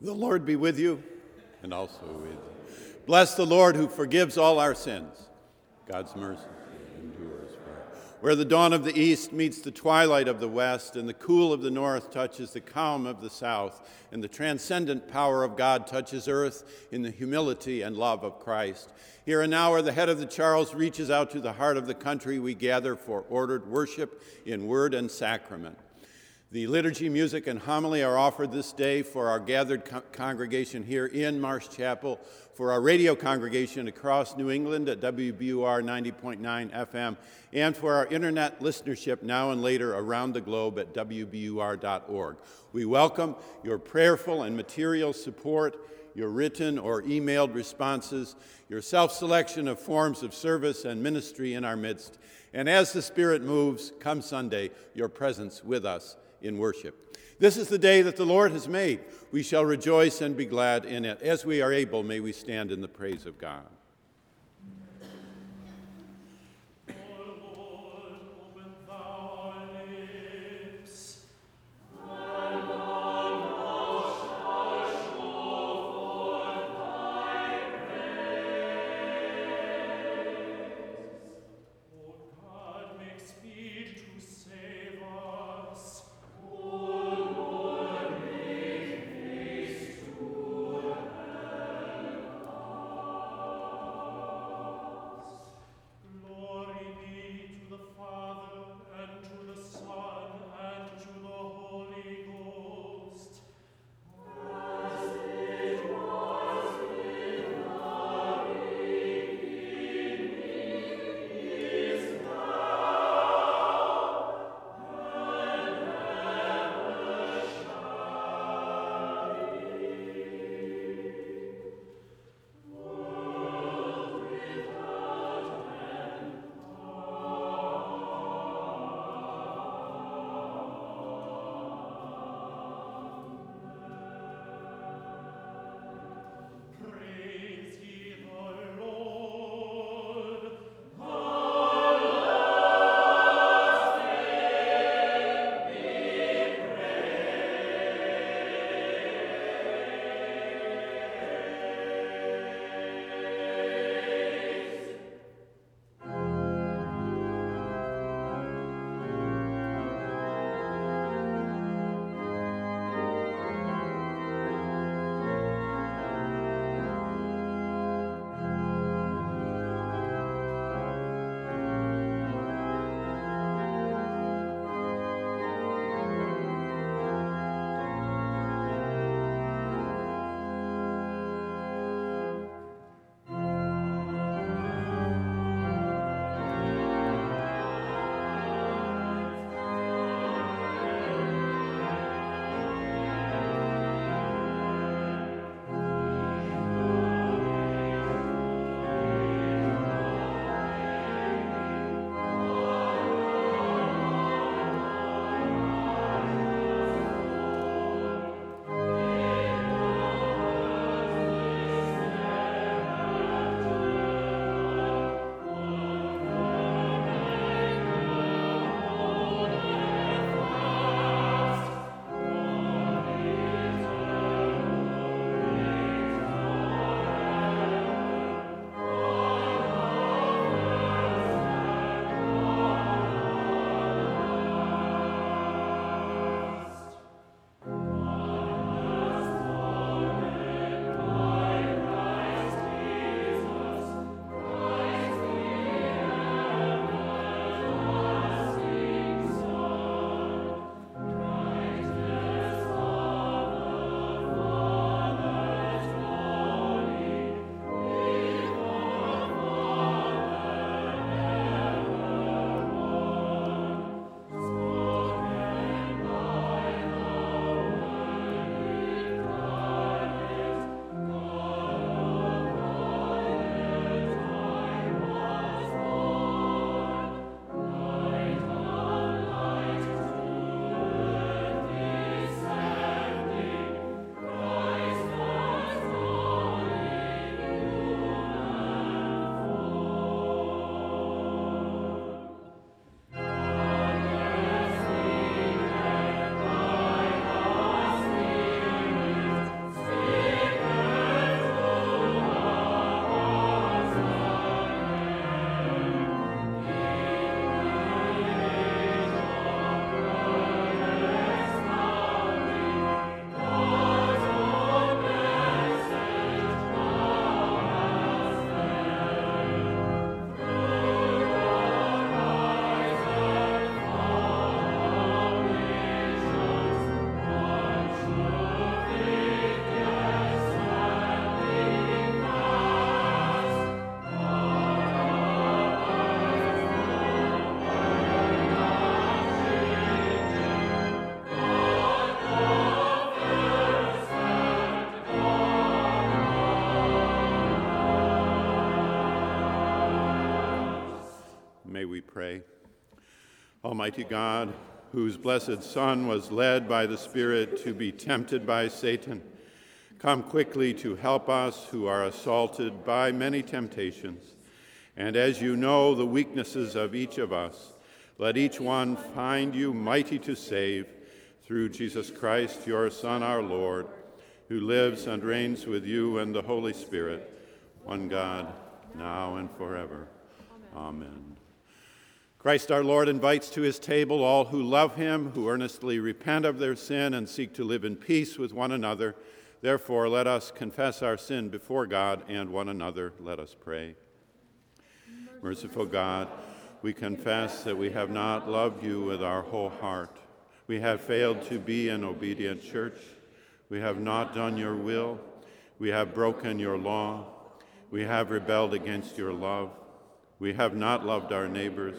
Lord be with you and also with you. Bless the Lord who forgives all our sins. God's mercy endures forever. Where the dawn of the east meets the twilight of the west, and the cool of the north touches the calm of the south, and the transcendent power of God touches earth in the humility and love of Christ. Here and now, where the head of the Charles reaches out to the heart of the country, we gather for ordered worship in word and sacrament. The liturgy, music, and homily are offered this day for our gathered co- congregation here in Marsh Chapel, for our radio congregation across New England at WBUR 90.9 FM, and for our internet listenership now and later around the globe at WBUR.org. We welcome your prayerful and material support, your written or emailed responses, your self selection of forms of service and ministry in our midst, and as the Spirit moves, come Sunday, your presence with us in worship. This is the day that the Lord has made. We shall rejoice and be glad in it. As we are able, may we stand in the praise of God. Almighty God, whose blessed Son was led by the Spirit to be tempted by Satan, come quickly to help us who are assaulted by many temptations. And as you know the weaknesses of each of us, let each one find you mighty to save through Jesus Christ, your Son, our Lord, who lives and reigns with you and the Holy Spirit, one God, now and forever. Amen. Christ our Lord invites to his table all who love him, who earnestly repent of their sin and seek to live in peace with one another. Therefore, let us confess our sin before God and one another. Let us pray. Merciful God, we confess that we have not loved you with our whole heart. We have failed to be an obedient church. We have not done your will. We have broken your law. We have rebelled against your love. We have not loved our neighbors,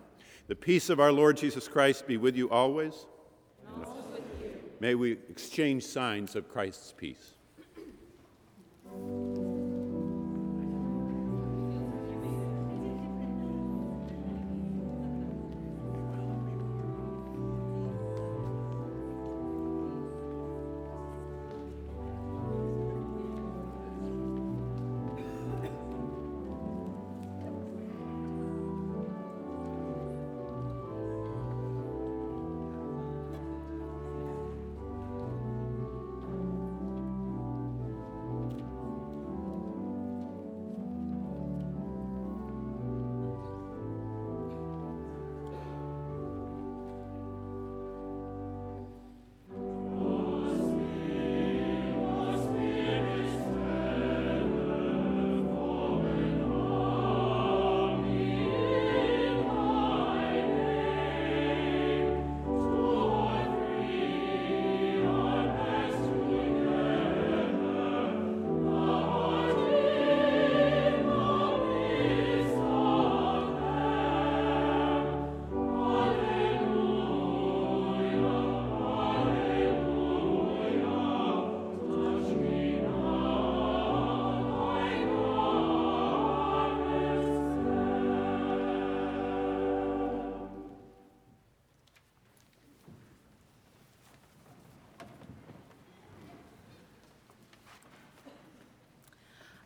The peace of our Lord Jesus Christ be with you always. May we exchange signs of Christ's peace.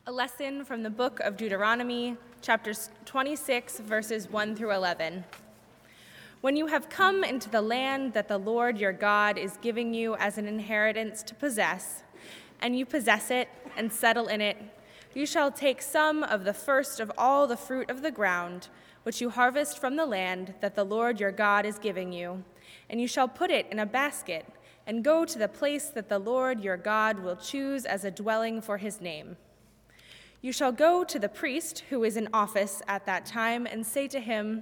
A lesson from the book of Deuteronomy, chapters 26, verses 1 through 11. When you have come into the land that the Lord your God is giving you as an inheritance to possess, and you possess it and settle in it, you shall take some of the first of all the fruit of the ground, which you harvest from the land that the Lord your God is giving you, and you shall put it in a basket and go to the place that the Lord your God will choose as a dwelling for his name. You shall go to the priest who is in office at that time and say to him,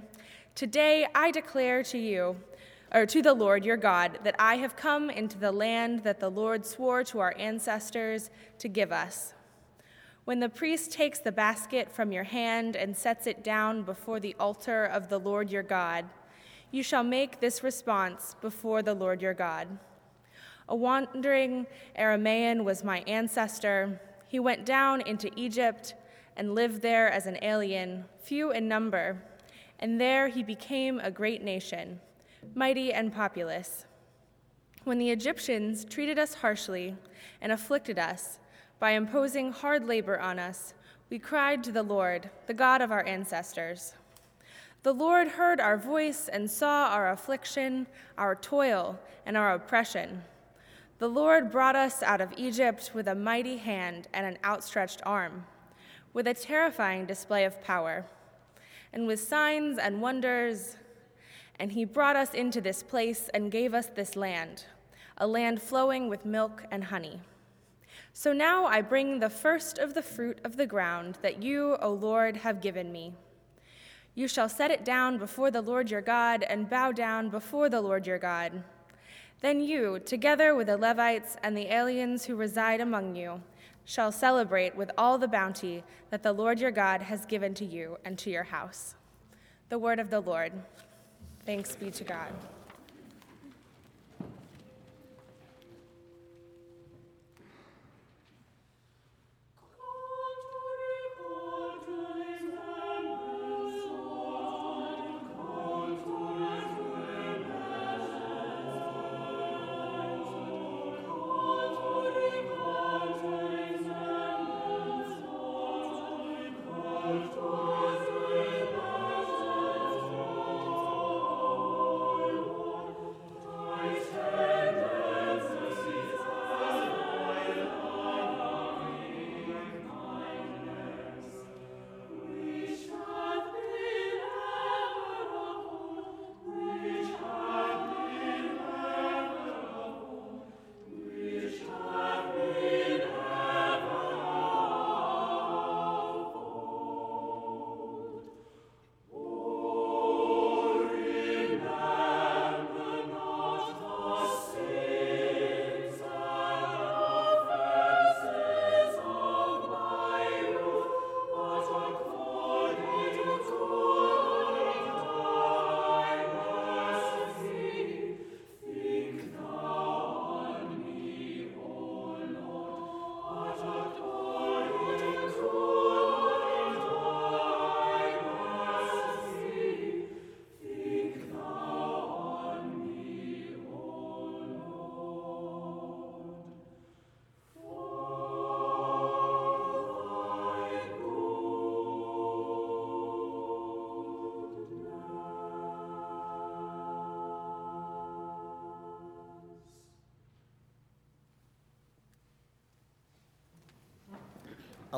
Today I declare to you, or to the Lord your God, that I have come into the land that the Lord swore to our ancestors to give us. When the priest takes the basket from your hand and sets it down before the altar of the Lord your God, you shall make this response before the Lord your God. A wandering Aramaean was my ancestor he went down into Egypt and lived there as an alien, few in number, and there he became a great nation, mighty and populous. When the Egyptians treated us harshly and afflicted us by imposing hard labor on us, we cried to the Lord, the God of our ancestors. The Lord heard our voice and saw our affliction, our toil, and our oppression. The Lord brought us out of Egypt with a mighty hand and an outstretched arm, with a terrifying display of power, and with signs and wonders. And he brought us into this place and gave us this land, a land flowing with milk and honey. So now I bring the first of the fruit of the ground that you, O Lord, have given me. You shall set it down before the Lord your God and bow down before the Lord your God. Then you, together with the Levites and the aliens who reside among you, shall celebrate with all the bounty that the Lord your God has given to you and to your house. The word of the Lord. Thanks be to God.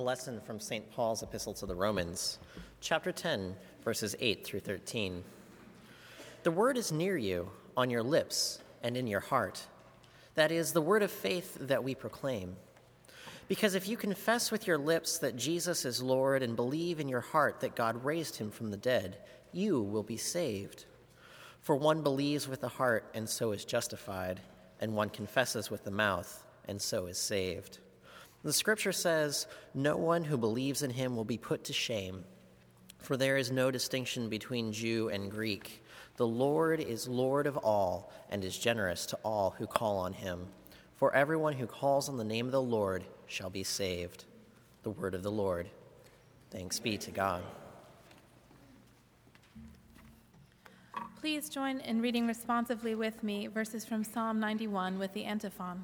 Lesson from St. Paul's Epistle to the Romans, chapter 10, verses 8 through 13. The word is near you, on your lips and in your heart. That is, the word of faith that we proclaim. Because if you confess with your lips that Jesus is Lord and believe in your heart that God raised him from the dead, you will be saved. For one believes with the heart and so is justified, and one confesses with the mouth and so is saved. The scripture says, No one who believes in him will be put to shame, for there is no distinction between Jew and Greek. The Lord is Lord of all and is generous to all who call on him. For everyone who calls on the name of the Lord shall be saved. The word of the Lord. Thanks be to God. Please join in reading responsively with me verses from Psalm 91 with the antiphon.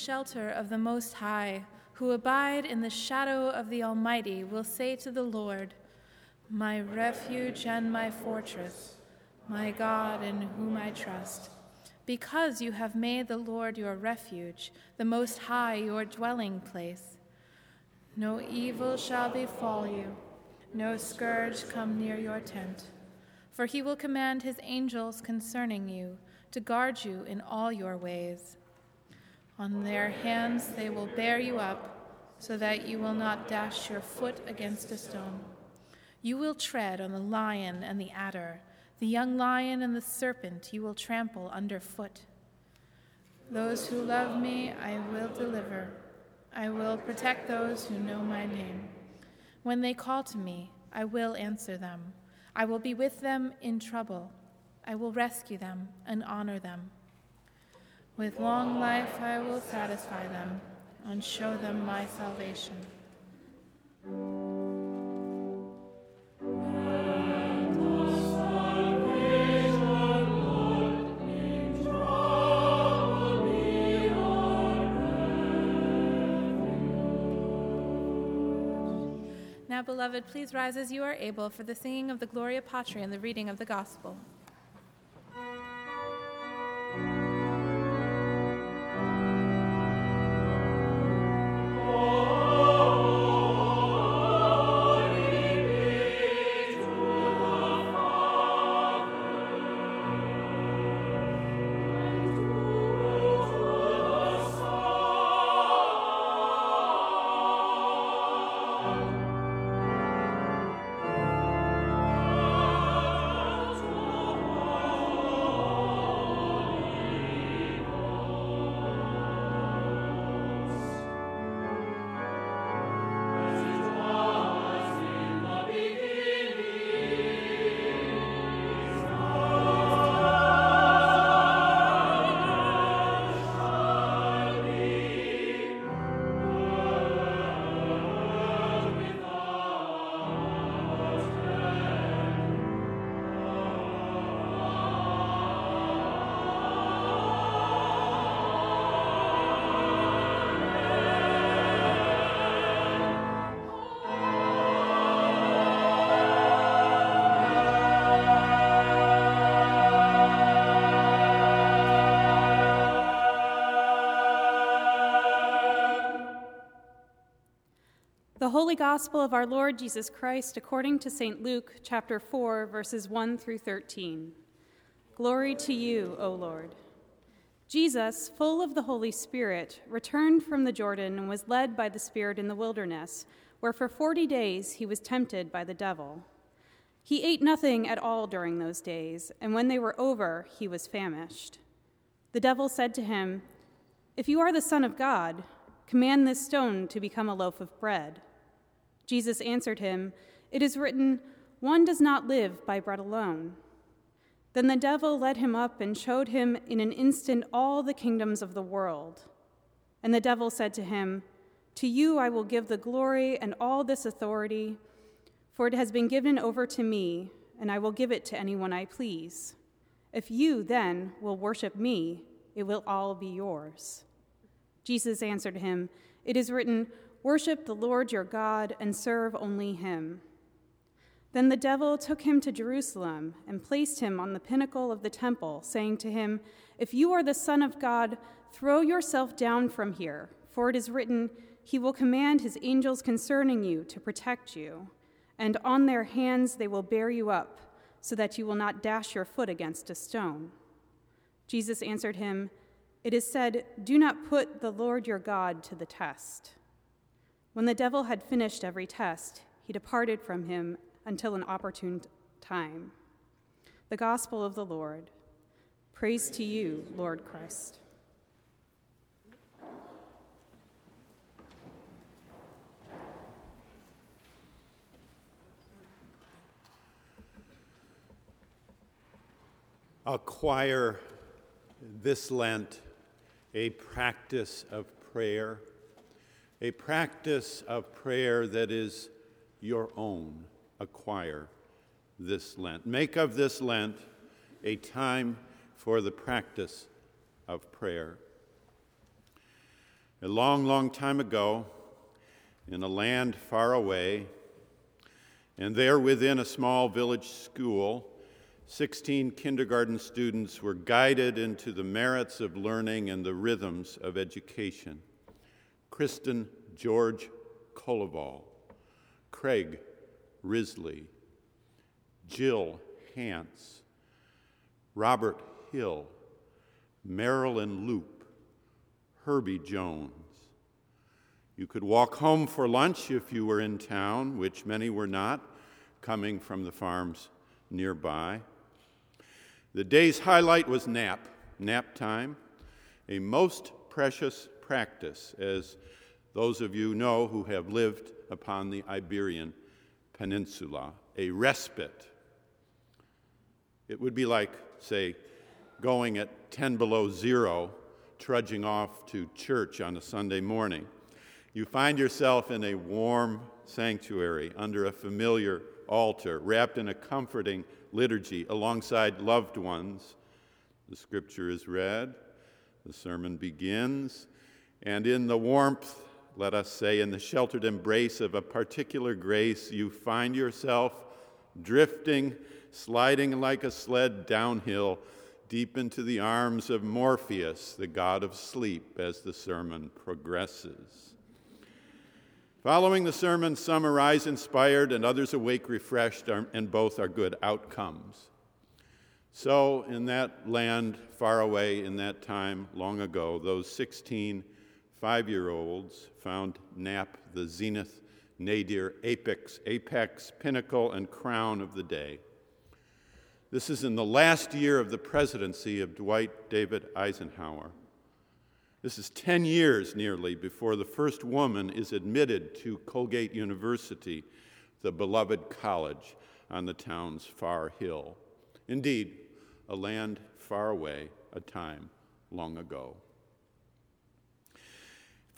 Shelter of the Most High, who abide in the shadow of the Almighty, will say to the Lord, My refuge and my fortress, my God in whom I trust. Because you have made the Lord your refuge, the Most High your dwelling place. No evil shall befall you, no scourge come near your tent. For he will command his angels concerning you to guard you in all your ways. On their hands they will bear you up, so that you will not dash your foot against a stone. You will tread on the lion and the adder, the young lion and the serpent you will trample underfoot. Those who love me I will deliver. I will protect those who know my name. When they call to me, I will answer them. I will be with them in trouble. I will rescue them and honor them. With long life I will satisfy them and show them my salvation. Now, beloved, please rise as you are able for the singing of the Gloria Patri and the reading of the Gospel. Holy Gospel of our Lord Jesus Christ according to St. Luke, chapter 4, verses 1 through 13. Glory to you, O Lord. Jesus, full of the Holy Spirit, returned from the Jordan and was led by the Spirit in the wilderness, where for forty days he was tempted by the devil. He ate nothing at all during those days, and when they were over, he was famished. The devil said to him, If you are the Son of God, command this stone to become a loaf of bread. Jesus answered him, It is written, One does not live by bread alone. Then the devil led him up and showed him in an instant all the kingdoms of the world. And the devil said to him, To you I will give the glory and all this authority, for it has been given over to me, and I will give it to anyone I please. If you then will worship me, it will all be yours. Jesus answered him, It is written, Worship the Lord your God and serve only him. Then the devil took him to Jerusalem and placed him on the pinnacle of the temple, saying to him, If you are the Son of God, throw yourself down from here, for it is written, He will command His angels concerning you to protect you, and on their hands they will bear you up, so that you will not dash your foot against a stone. Jesus answered him, It is said, Do not put the Lord your God to the test. When the devil had finished every test, he departed from him until an opportune time. The Gospel of the Lord. Praise to you, Lord Christ. Acquire this Lent a practice of prayer a practice of prayer that is your own. Acquire this Lent. Make of this Lent a time for the practice of prayer. A long, long time ago, in a land far away, and there within a small village school, 16 kindergarten students were guided into the merits of learning and the rhythms of education. Kristen George Colaval, Craig Risley, Jill Hance, Robert Hill, Marilyn Loop, Herbie Jones. You could walk home for lunch if you were in town, which many were not, coming from the farms nearby. The day's highlight was nap, nap time, a most precious practice as those of you know who have lived upon the Iberian Peninsula, a respite. It would be like, say, going at 10 below zero, trudging off to church on a Sunday morning. You find yourself in a warm sanctuary under a familiar altar, wrapped in a comforting liturgy alongside loved ones. The scripture is read, the sermon begins, and in the warmth let us say, in the sheltered embrace of a particular grace, you find yourself drifting, sliding like a sled downhill deep into the arms of Morpheus, the god of sleep, as the sermon progresses. Following the sermon, some arise inspired and others awake refreshed, and both are good outcomes. So, in that land far away in that time long ago, those 16 five year olds found Nap the zenith, nadir, apex, apex, pinnacle, and crown of the day. This is in the last year of the presidency of Dwight David Eisenhower. This is 10 years nearly before the first woman is admitted to Colgate University, the beloved college on the town's far hill. Indeed, a land far away, a time long ago.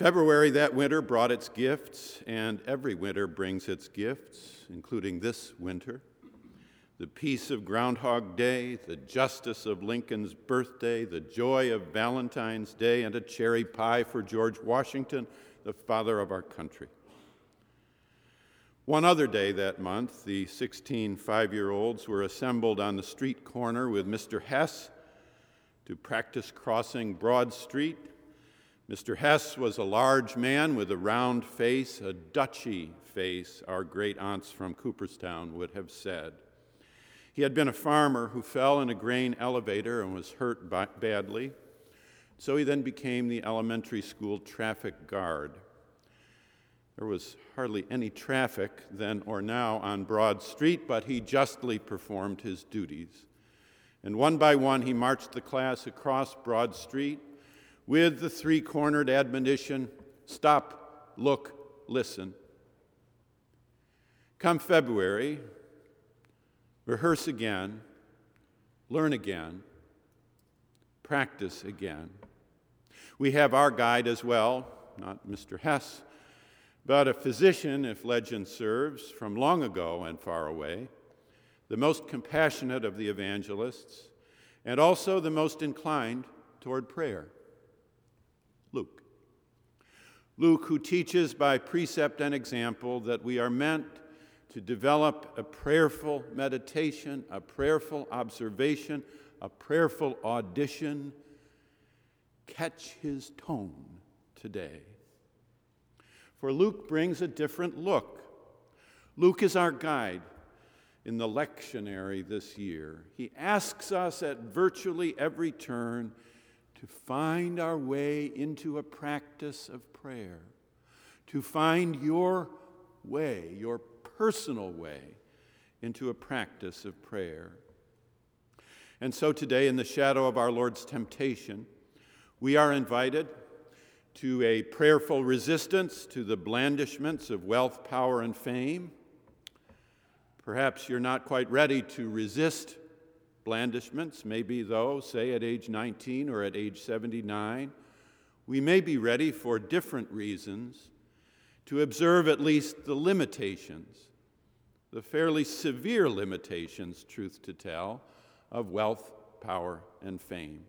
February that winter brought its gifts, and every winter brings its gifts, including this winter the peace of Groundhog Day, the justice of Lincoln's birthday, the joy of Valentine's Day, and a cherry pie for George Washington, the father of our country. One other day that month, the 16 five year olds were assembled on the street corner with Mr. Hess to practice crossing Broad Street. Mr. Hess was a large man with a round face, a Dutchy face, our great aunts from Cooperstown would have said. He had been a farmer who fell in a grain elevator and was hurt badly. So he then became the elementary school traffic guard. There was hardly any traffic then or now on Broad Street, but he justly performed his duties. And one by one, he marched the class across Broad Street with the three cornered admonition stop, look, listen. Come February, rehearse again, learn again, practice again. We have our guide as well, not Mr. Hess, but a physician, if legend serves, from long ago and far away, the most compassionate of the evangelists, and also the most inclined toward prayer. Luke, who teaches by precept and example that we are meant to develop a prayerful meditation, a prayerful observation, a prayerful audition. Catch his tone today. For Luke brings a different look. Luke is our guide in the lectionary this year. He asks us at virtually every turn to find our way into a practice of prayer, to find your way, your personal way into a practice of prayer. And so today, in the shadow of our Lord's temptation, we are invited to a prayerful resistance to the blandishments of wealth, power, and fame. Perhaps you're not quite ready to resist blandishments, maybe, though, say at age 19 or at age 79. We may be ready for different reasons to observe at least the limitations the fairly severe limitations, truth to tell, of wealth, power, and fame.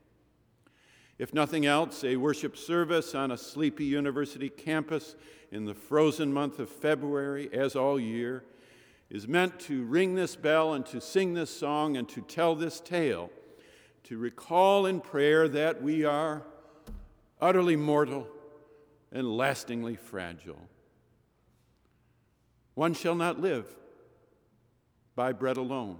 If nothing else, a worship service on a sleepy university campus in the frozen month of February, as all year, is meant to ring this bell and to sing this song and to tell this tale, to recall in prayer that we are utterly mortal and lastingly fragile. One shall not live by bread alone.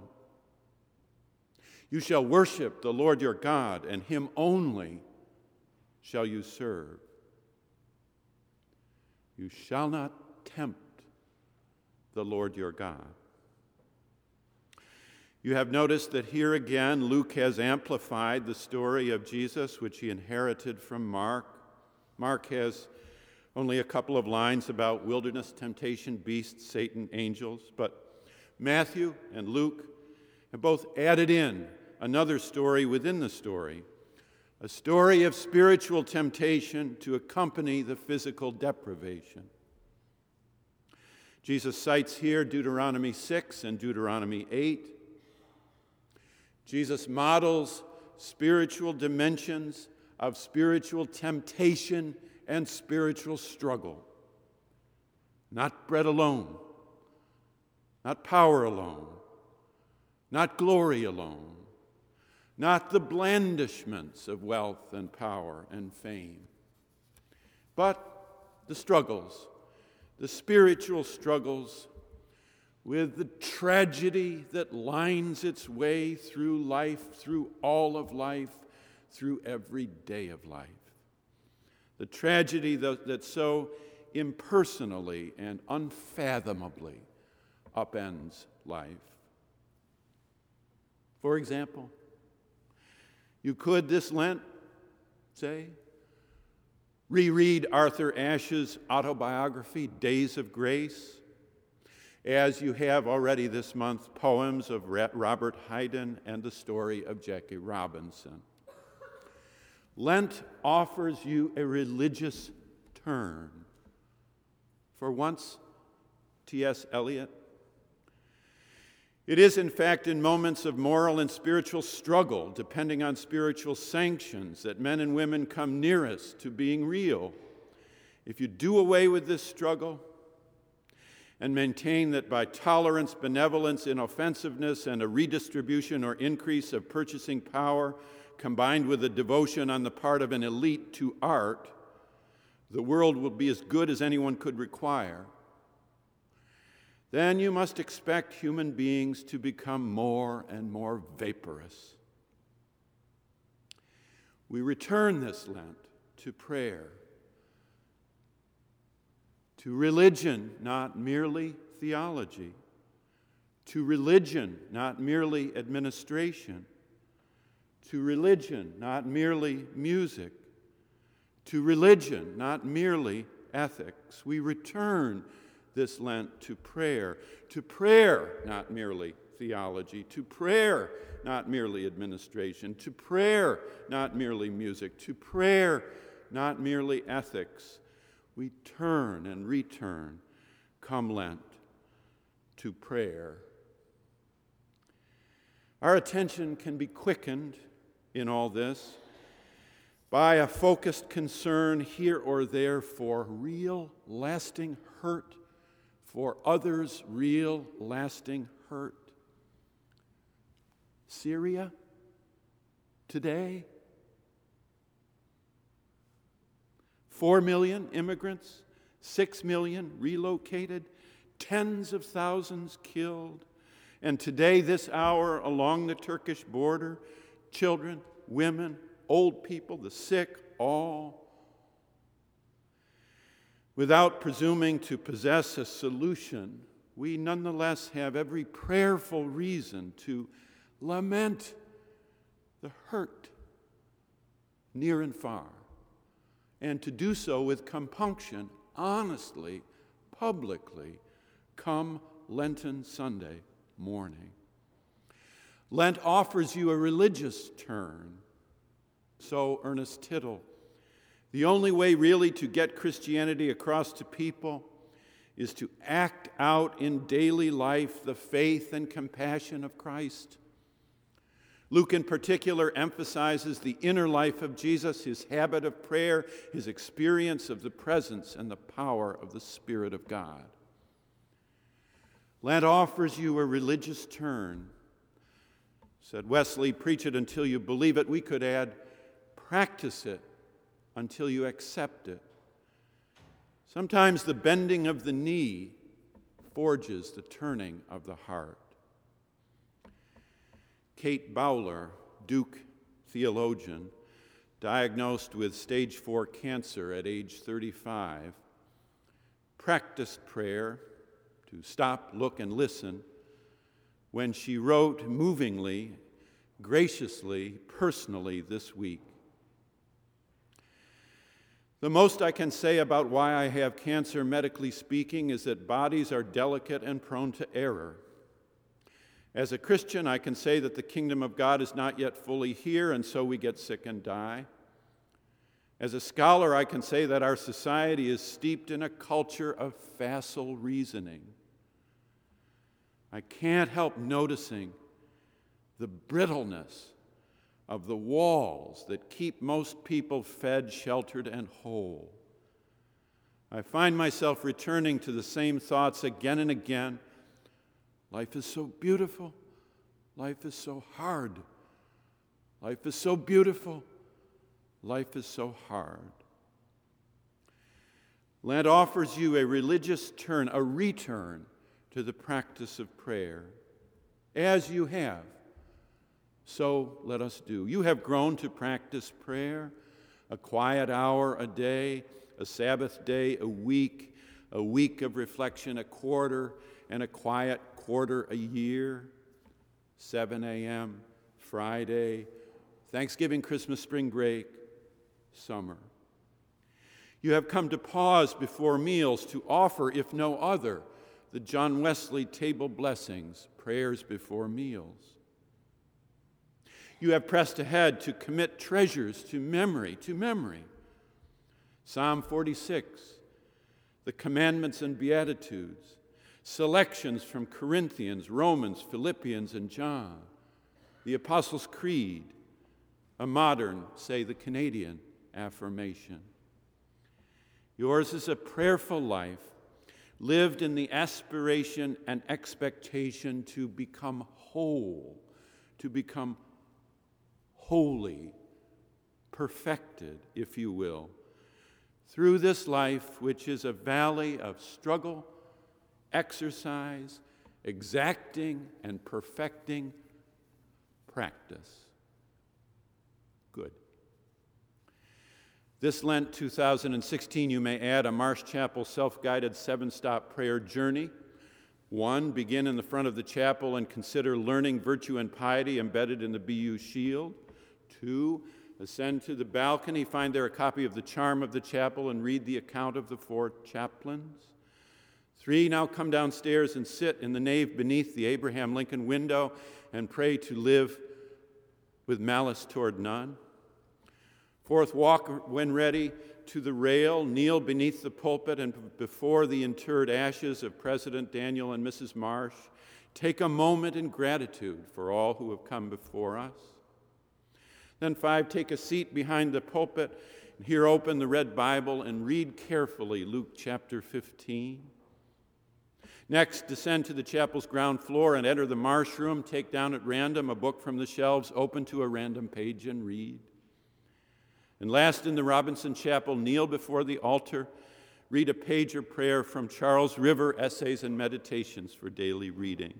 You shall worship the Lord your God, and him only shall you serve. You shall not tempt the Lord your God. You have noticed that here again, Luke has amplified the story of Jesus, which he inherited from Mark. Mark has only a couple of lines about wilderness temptation, beasts, Satan, angels, but Matthew and Luke have both added in another story within the story a story of spiritual temptation to accompany the physical deprivation. Jesus cites here Deuteronomy 6 and Deuteronomy 8. Jesus models spiritual dimensions of spiritual temptation and spiritual struggle not bread alone, not power alone, not glory alone, not the blandishments of wealth and power and fame, but the struggles, the spiritual struggles with the tragedy that lines its way through life, through all of life, through every day of life. The tragedy that, so impersonally and unfathomably upends life. For example, you could this Lent, say, reread Arthur Ashe's autobiography, Days of Grace, as you have already this month poems of Robert Hayden and the story of Jackie Robinson. Lent offers you a religious turn. For once, T.S. Eliot. It is, in fact, in moments of moral and spiritual struggle, depending on spiritual sanctions, that men and women come nearest to being real. If you do away with this struggle and maintain that by tolerance, benevolence, inoffensiveness, and a redistribution or increase of purchasing power, combined with a devotion on the part of an elite to art, the world will be as good as anyone could require, then you must expect human beings to become more and more vaporous. We return this Lent to prayer, to religion, not merely theology, to religion, not merely administration, to religion, not merely music, to religion, not merely ethics. We return this Lent to prayer, to prayer, not merely theology, to prayer, not merely administration, to prayer, not merely music, to prayer, not merely ethics. We turn and return, come Lent, to prayer. Our attention can be quickened in all this by a focused concern here or there for real, lasting hurt, for others' real, lasting hurt. Syria, today, four million immigrants, six million relocated, tens of thousands killed. And today, this hour, along the Turkish border, children, women, old people, the sick, all. Without presuming to possess a solution, we nonetheless have every prayerful reason to lament the hurt near and far, and to do so with compunction, honestly, publicly, come Lenten Sunday morning. Lent offers you a religious turn so Ernest Tittle. The only way, really, to get Christianity across to people is to act out in daily life the faith and compassion of Christ. Luke, in particular, emphasizes the inner life of Jesus, his habit of prayer, his experience of the presence and the power of the Spirit of God. Lent offers you a religious turn. Said Wesley, preach it until you believe it. We could add, practice it until you accept it. Sometimes the bending of the knee forges the turning of the heart. Kate Bowler, Duke theologian, diagnosed with stage four cancer at age 35, practiced prayer to stop, look, and listen when she wrote movingly, graciously, personally this week the most I can say about why I have cancer, medically speaking, is that bodies are delicate and prone to error. As a Christian, I can say that the kingdom of God is not yet fully here, and so we get sick and die. As a scholar, I can say that our society is steeped in a culture of facile reasoning. I can't help noticing the brittleness of the walls that keep most people fed, sheltered, and whole. I find myself returning to the same thoughts again and again. Life is so beautiful. Life is so hard. Life is so beautiful. Life is so hard. Lent offers you a religious turn, a return to the practice of prayer. As you have, so let us do. You have grown to practice prayer, a quiet hour a day, a Sabbath day a week, a week of reflection a quarter, and a quiet quarter a year. 7 a.m., Friday, Thanksgiving, Christmas, spring break, summer. You have come to pause before meals to offer, if no other, the John Wesley table blessings, prayers before meals. You have pressed ahead to commit treasures to memory, to memory. Psalm 46, the commandments and beatitudes, selections from Corinthians, Romans, Philippians, and John, the Apostles' Creed, a modern, say the Canadian, affirmation. Yours is a prayerful life lived in the aspiration and expectation to become whole, to become holy, perfected, if you will, through this life, which is a valley of struggle, exercise, exacting, and perfecting practice. Good. This Lent 2016, you may add a Marsh Chapel self guided seven stop prayer journey. One, begin in the front of the chapel and consider learning virtue and piety embedded in the BU shield. Two, ascend to the balcony, find there a copy of the charm of the chapel, and read the account of the four chaplains. Three, now come downstairs and sit in the nave beneath the Abraham Lincoln window and pray to live with malice toward none. Fourth, walk when ready to the rail, kneel beneath the pulpit and before the interred ashes of President Daniel and Mrs. Marsh. Take a moment in gratitude for all who have come before us. Then, five, take a seat behind the pulpit, and here open the red Bible and read carefully Luke chapter 15. Next, descend to the chapel's ground floor and enter the marsh room. Take down at random a book from the shelves, open to a random page, and read. And last, in the Robinson Chapel, kneel before the altar, read a page or prayer from Charles River Essays and Meditations for daily reading.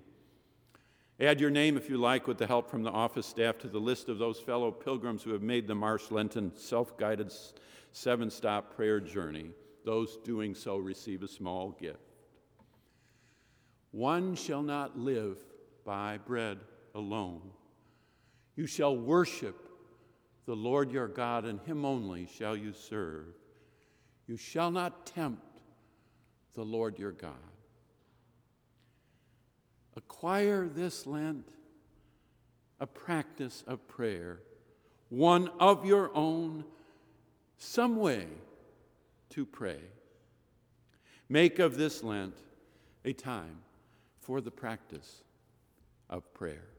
Add your name, if you like, with the help from the office staff to the list of those fellow pilgrims who have made the Marsh Lenten self guided seven stop prayer journey. Those doing so receive a small gift. One shall not live by bread alone. You shall worship the Lord your God, and him only shall you serve. You shall not tempt the Lord your God. Acquire this Lent a practice of prayer, one of your own, some way to pray. Make of this Lent a time for the practice of prayer.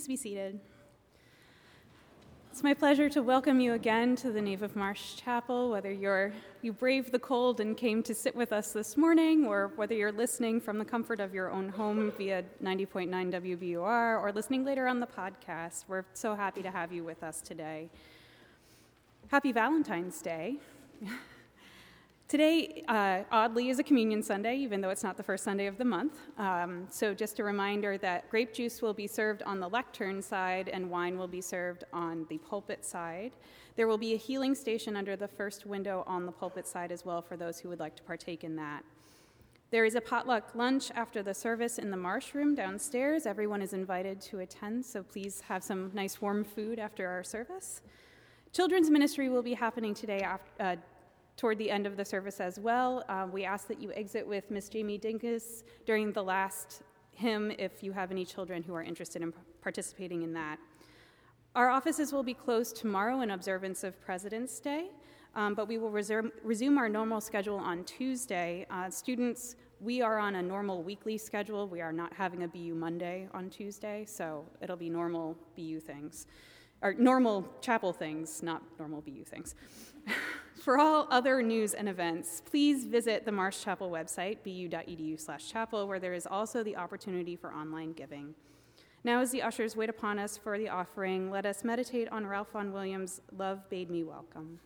Please be seated. It's my pleasure to welcome you again to the Nave of Marsh Chapel, whether you're, you braved the cold and came to sit with us this morning, or whether you're listening from the comfort of your own home via 90.9 WBUR, or listening later on the podcast. We're so happy to have you with us today. Happy Valentine's Day. Today, uh, oddly, is a communion Sunday, even though it's not the first Sunday of the month. Um, so, just a reminder that grape juice will be served on the lectern side and wine will be served on the pulpit side. There will be a healing station under the first window on the pulpit side as well for those who would like to partake in that. There is a potluck lunch after the service in the Marsh Room downstairs. Everyone is invited to attend, so please have some nice warm food after our service. Children's ministry will be happening today after, uh, toward the end of the service as well. Uh, we ask that you exit with Miss Jamie Dinkus during the last hymn if you have any children who are interested in participating in that. Our offices will be closed tomorrow in observance of President's Day, um, but we will reserve, resume our normal schedule on Tuesday. Uh, students, we are on a normal weekly schedule. We are not having a BU Monday on Tuesday, so it'll be normal BU things, or normal chapel things, not normal BU things. For all other news and events, please visit the Marsh Chapel website, bu.edu/chapel, where there is also the opportunity for online giving. Now, as the ushers wait upon us for the offering, let us meditate on Ralph Vaughan Williams' "Love Bade Me Welcome."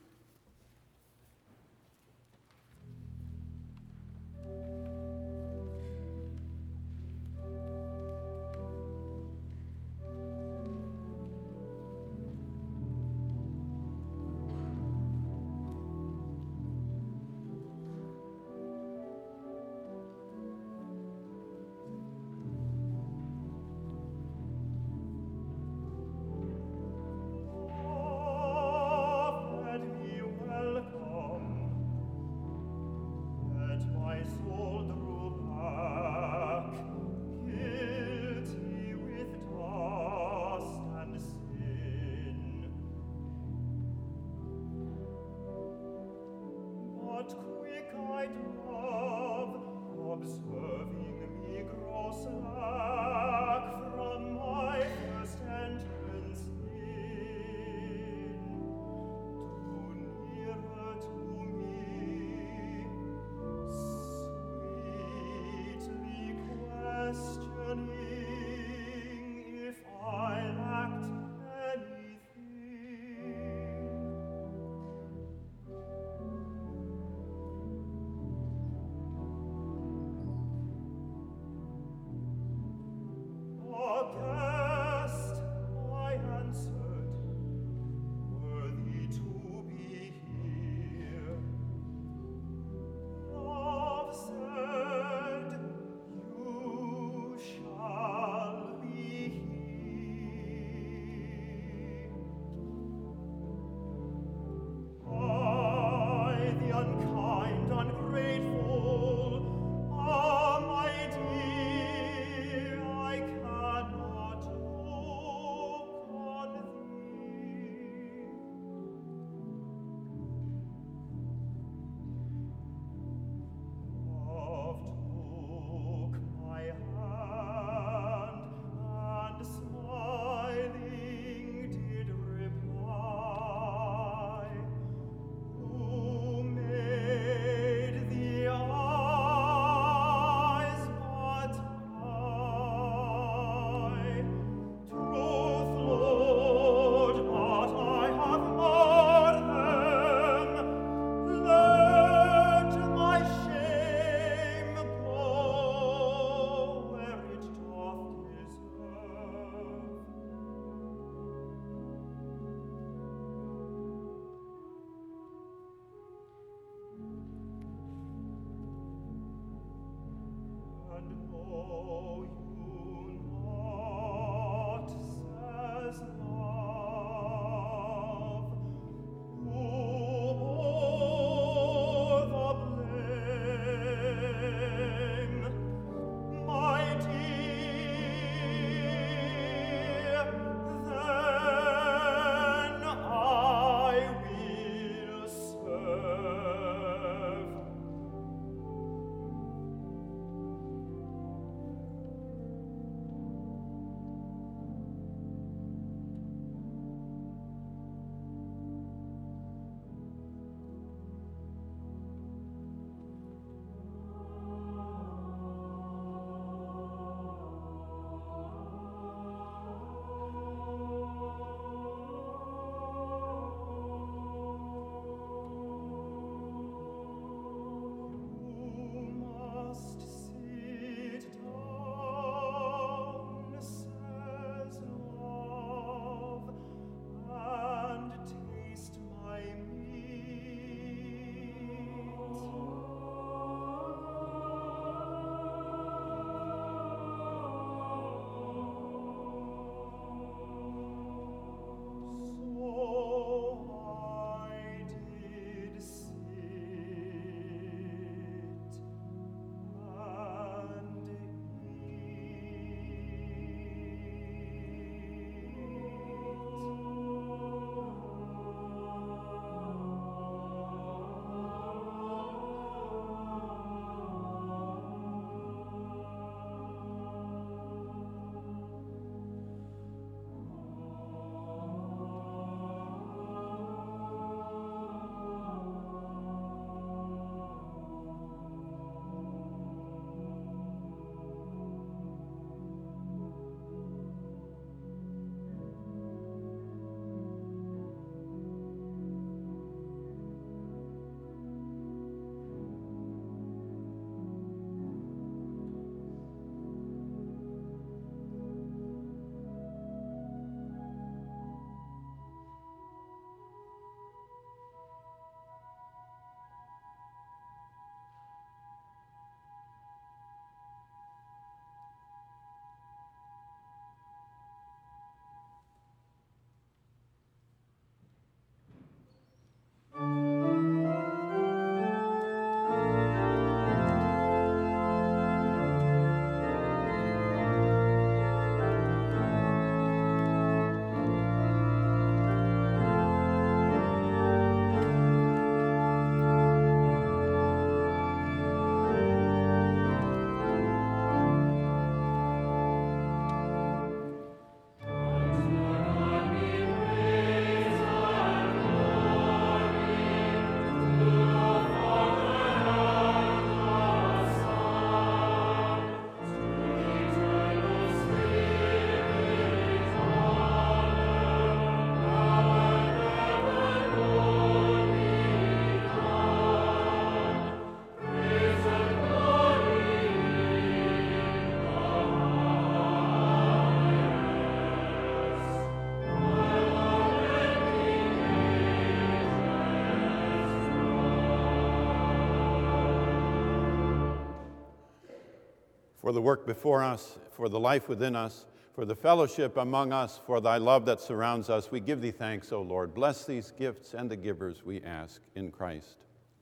For the work before us, for the life within us, for the fellowship among us, for thy love that surrounds us. We give thee thanks, O Lord. Bless these gifts and the givers, we ask, in Christ.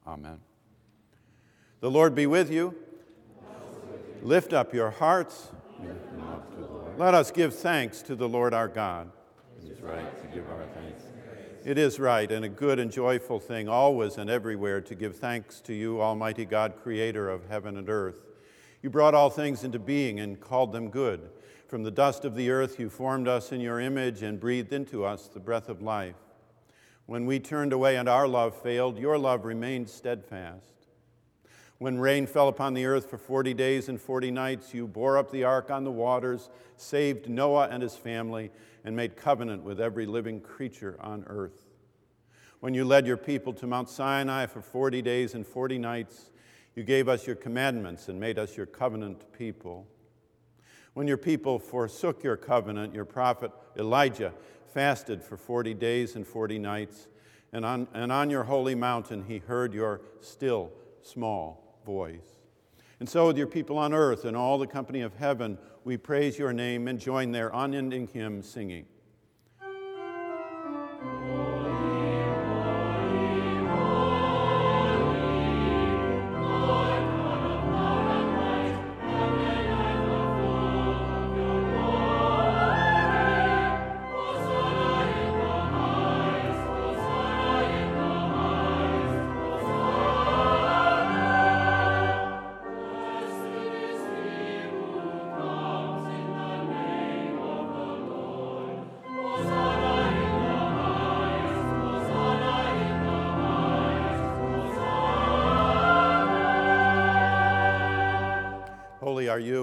Amen. The Lord be with you. Lift up your hearts. Let us give thanks to the Lord our God. It is right to give our thanks. It is right and a good and joyful thing always and everywhere to give thanks to you, Almighty God, creator of heaven and earth. You brought all things into being and called them good. From the dust of the earth, you formed us in your image and breathed into us the breath of life. When we turned away and our love failed, your love remained steadfast. When rain fell upon the earth for 40 days and 40 nights, you bore up the ark on the waters, saved Noah and his family, and made covenant with every living creature on earth. When you led your people to Mount Sinai for 40 days and 40 nights, you gave us your commandments and made us your covenant people. When your people forsook your covenant, your prophet Elijah fasted for 40 days and 40 nights, and on, and on your holy mountain he heard your still small voice. And so, with your people on earth and all the company of heaven, we praise your name and join their unending hymn singing.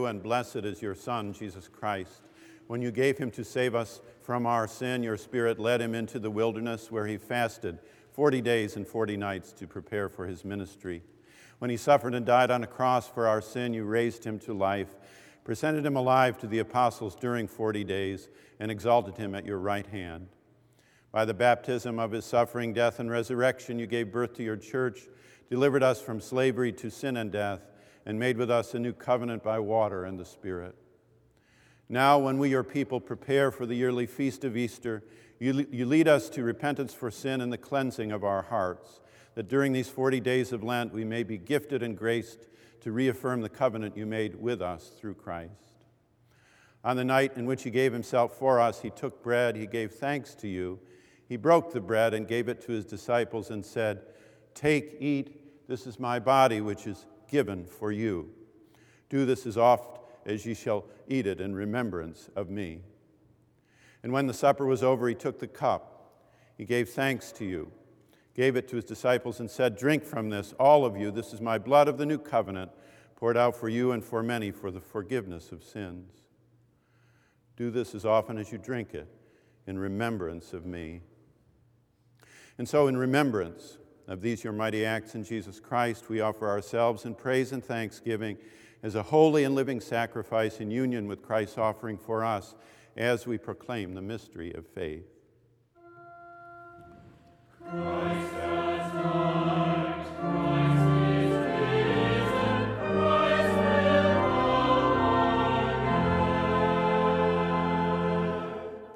And blessed is your Son, Jesus Christ. When you gave him to save us from our sin, your Spirit led him into the wilderness where he fasted 40 days and 40 nights to prepare for his ministry. When he suffered and died on a cross for our sin, you raised him to life, presented him alive to the apostles during 40 days, and exalted him at your right hand. By the baptism of his suffering, death, and resurrection, you gave birth to your church, delivered us from slavery to sin and death and made with us a new covenant by water and the Spirit. Now, when we, your people, prepare for the yearly feast of Easter, you, you lead us to repentance for sin and the cleansing of our hearts, that during these 40 days of Lent we may be gifted and graced to reaffirm the covenant you made with us through Christ. On the night in which he gave himself for us, he took bread, he gave thanks to you, he broke the bread and gave it to his disciples and said, Take, eat, this is my body, which is given for you. Do this as oft as ye shall eat it in remembrance of me. And when the supper was over, he took the cup. He gave thanks to you, gave it to his disciples, and said, Drink from this, all of you. This is my blood of the new covenant, poured out for you and for many for the forgiveness of sins. Do this as often as you drink it in remembrance of me. And so, in remembrance, of these your mighty acts in Jesus Christ, we offer ourselves in praise and thanksgiving as a holy and living sacrifice in union with Christ's offering for us as we proclaim the mystery of faith. Christ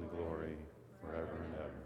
and glory forever and ever.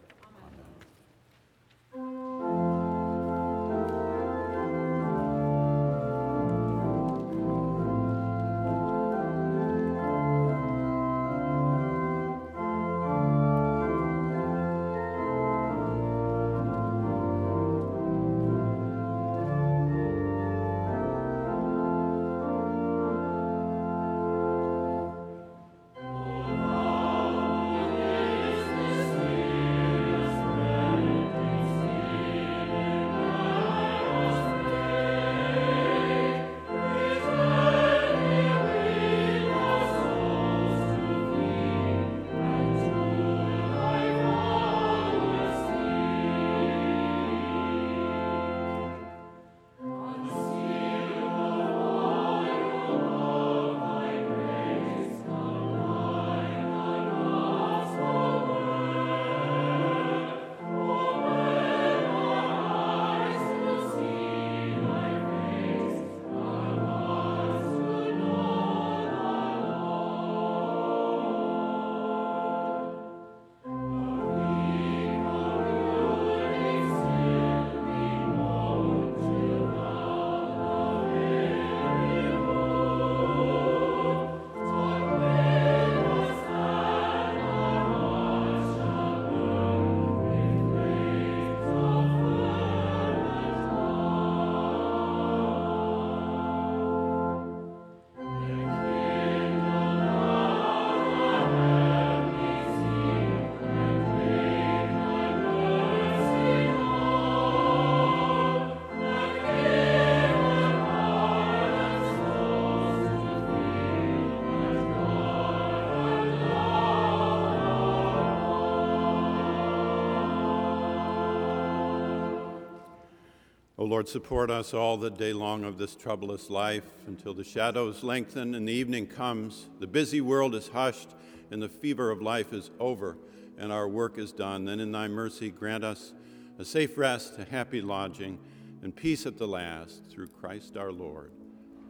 Lord, support us all the day long of this troublous life until the shadows lengthen and the evening comes, the busy world is hushed, and the fever of life is over, and our work is done. Then in thy mercy grant us a safe rest, a happy lodging, and peace at the last, through Christ our Lord.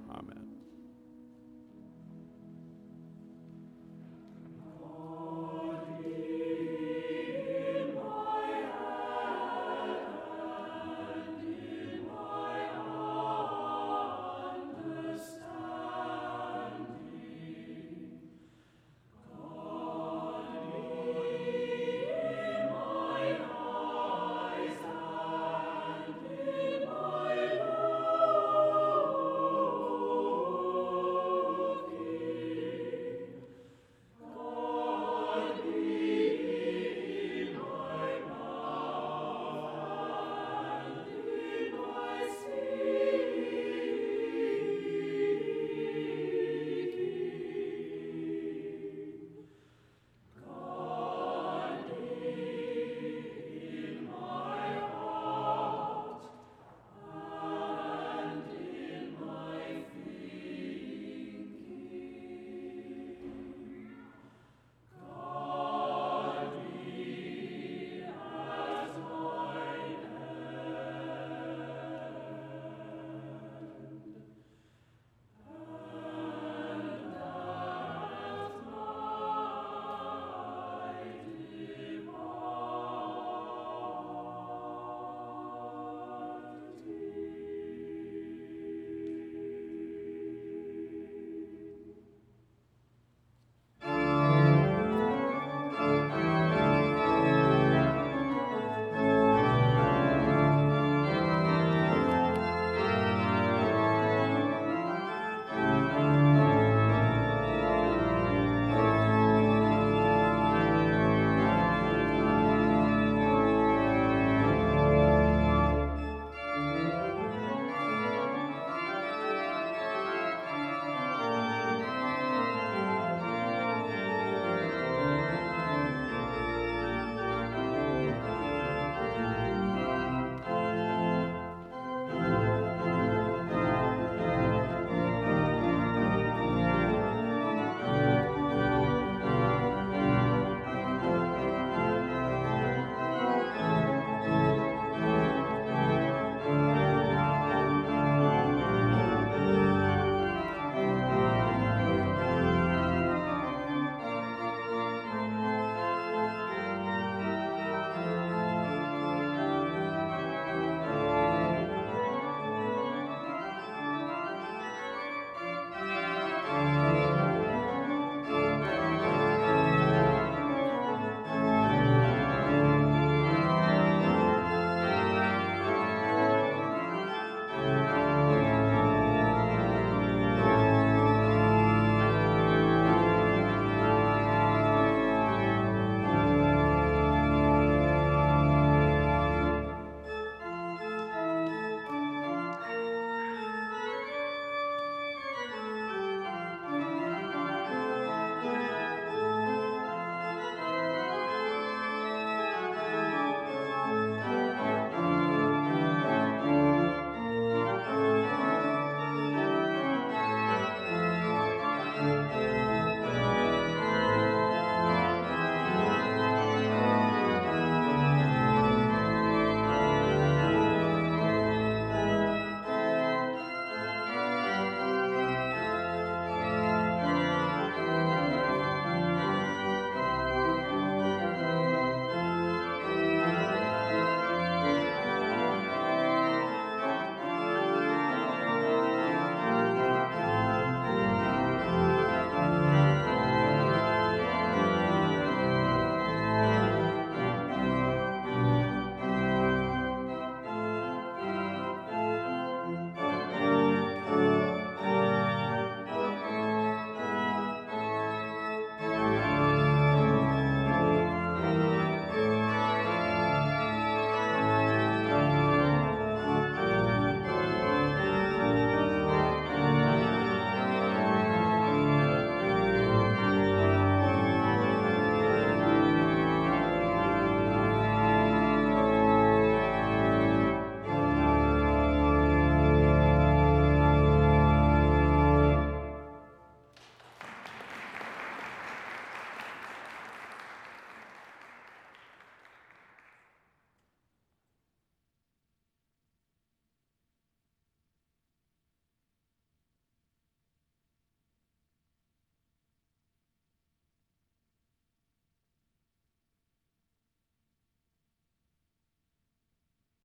Amen.